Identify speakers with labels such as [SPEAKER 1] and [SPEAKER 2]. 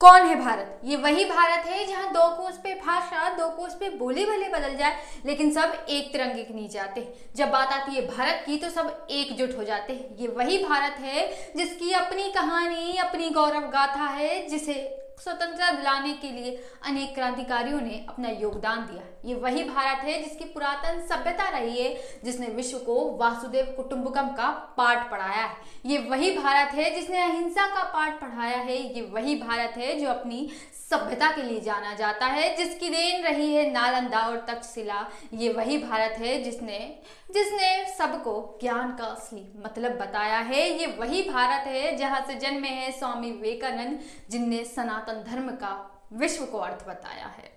[SPEAKER 1] कौन है भारत? ये वही भारत है जहाँ दो कोस पे भाषा दो कोस पे बोली भले बदल जाए, लेकिन सब एक तिरंगे के नीचे आते जब बात आती है भारत की तो सब एकजुट हो जाते हैं। ये वही भारत है, जिसकी अपनी कहानी, अपनी गौरव गाथा है, जिसे स्वतंत्रता दिलाने के लिए अनेक क्रांतिकारियों ने अपना योगदान दिया। ये वही भारत है, जिसकी पुरातन सभ्यता रही है, जिसने विश्व को वासुदेव कुटुंबकम का पाठ पढ़ाया है। ये वही भारत है, जिसने अहिंसा का पाठ पढ़ाया है। ये वही भारत है, जो अपनी सभ्यता के लिए जाना जाता है, जिसकी देन रही है नालंदा और तक्षशिला। ये वही भारत है जिसने जिसने सबको ज्ञान का असली मतलब बताया है। ये वही भारत है जहाँ से जन्मे है स्वामी विवेकानंद, जिनने सनातन धर्म का विश्व को अर्थ बताया है।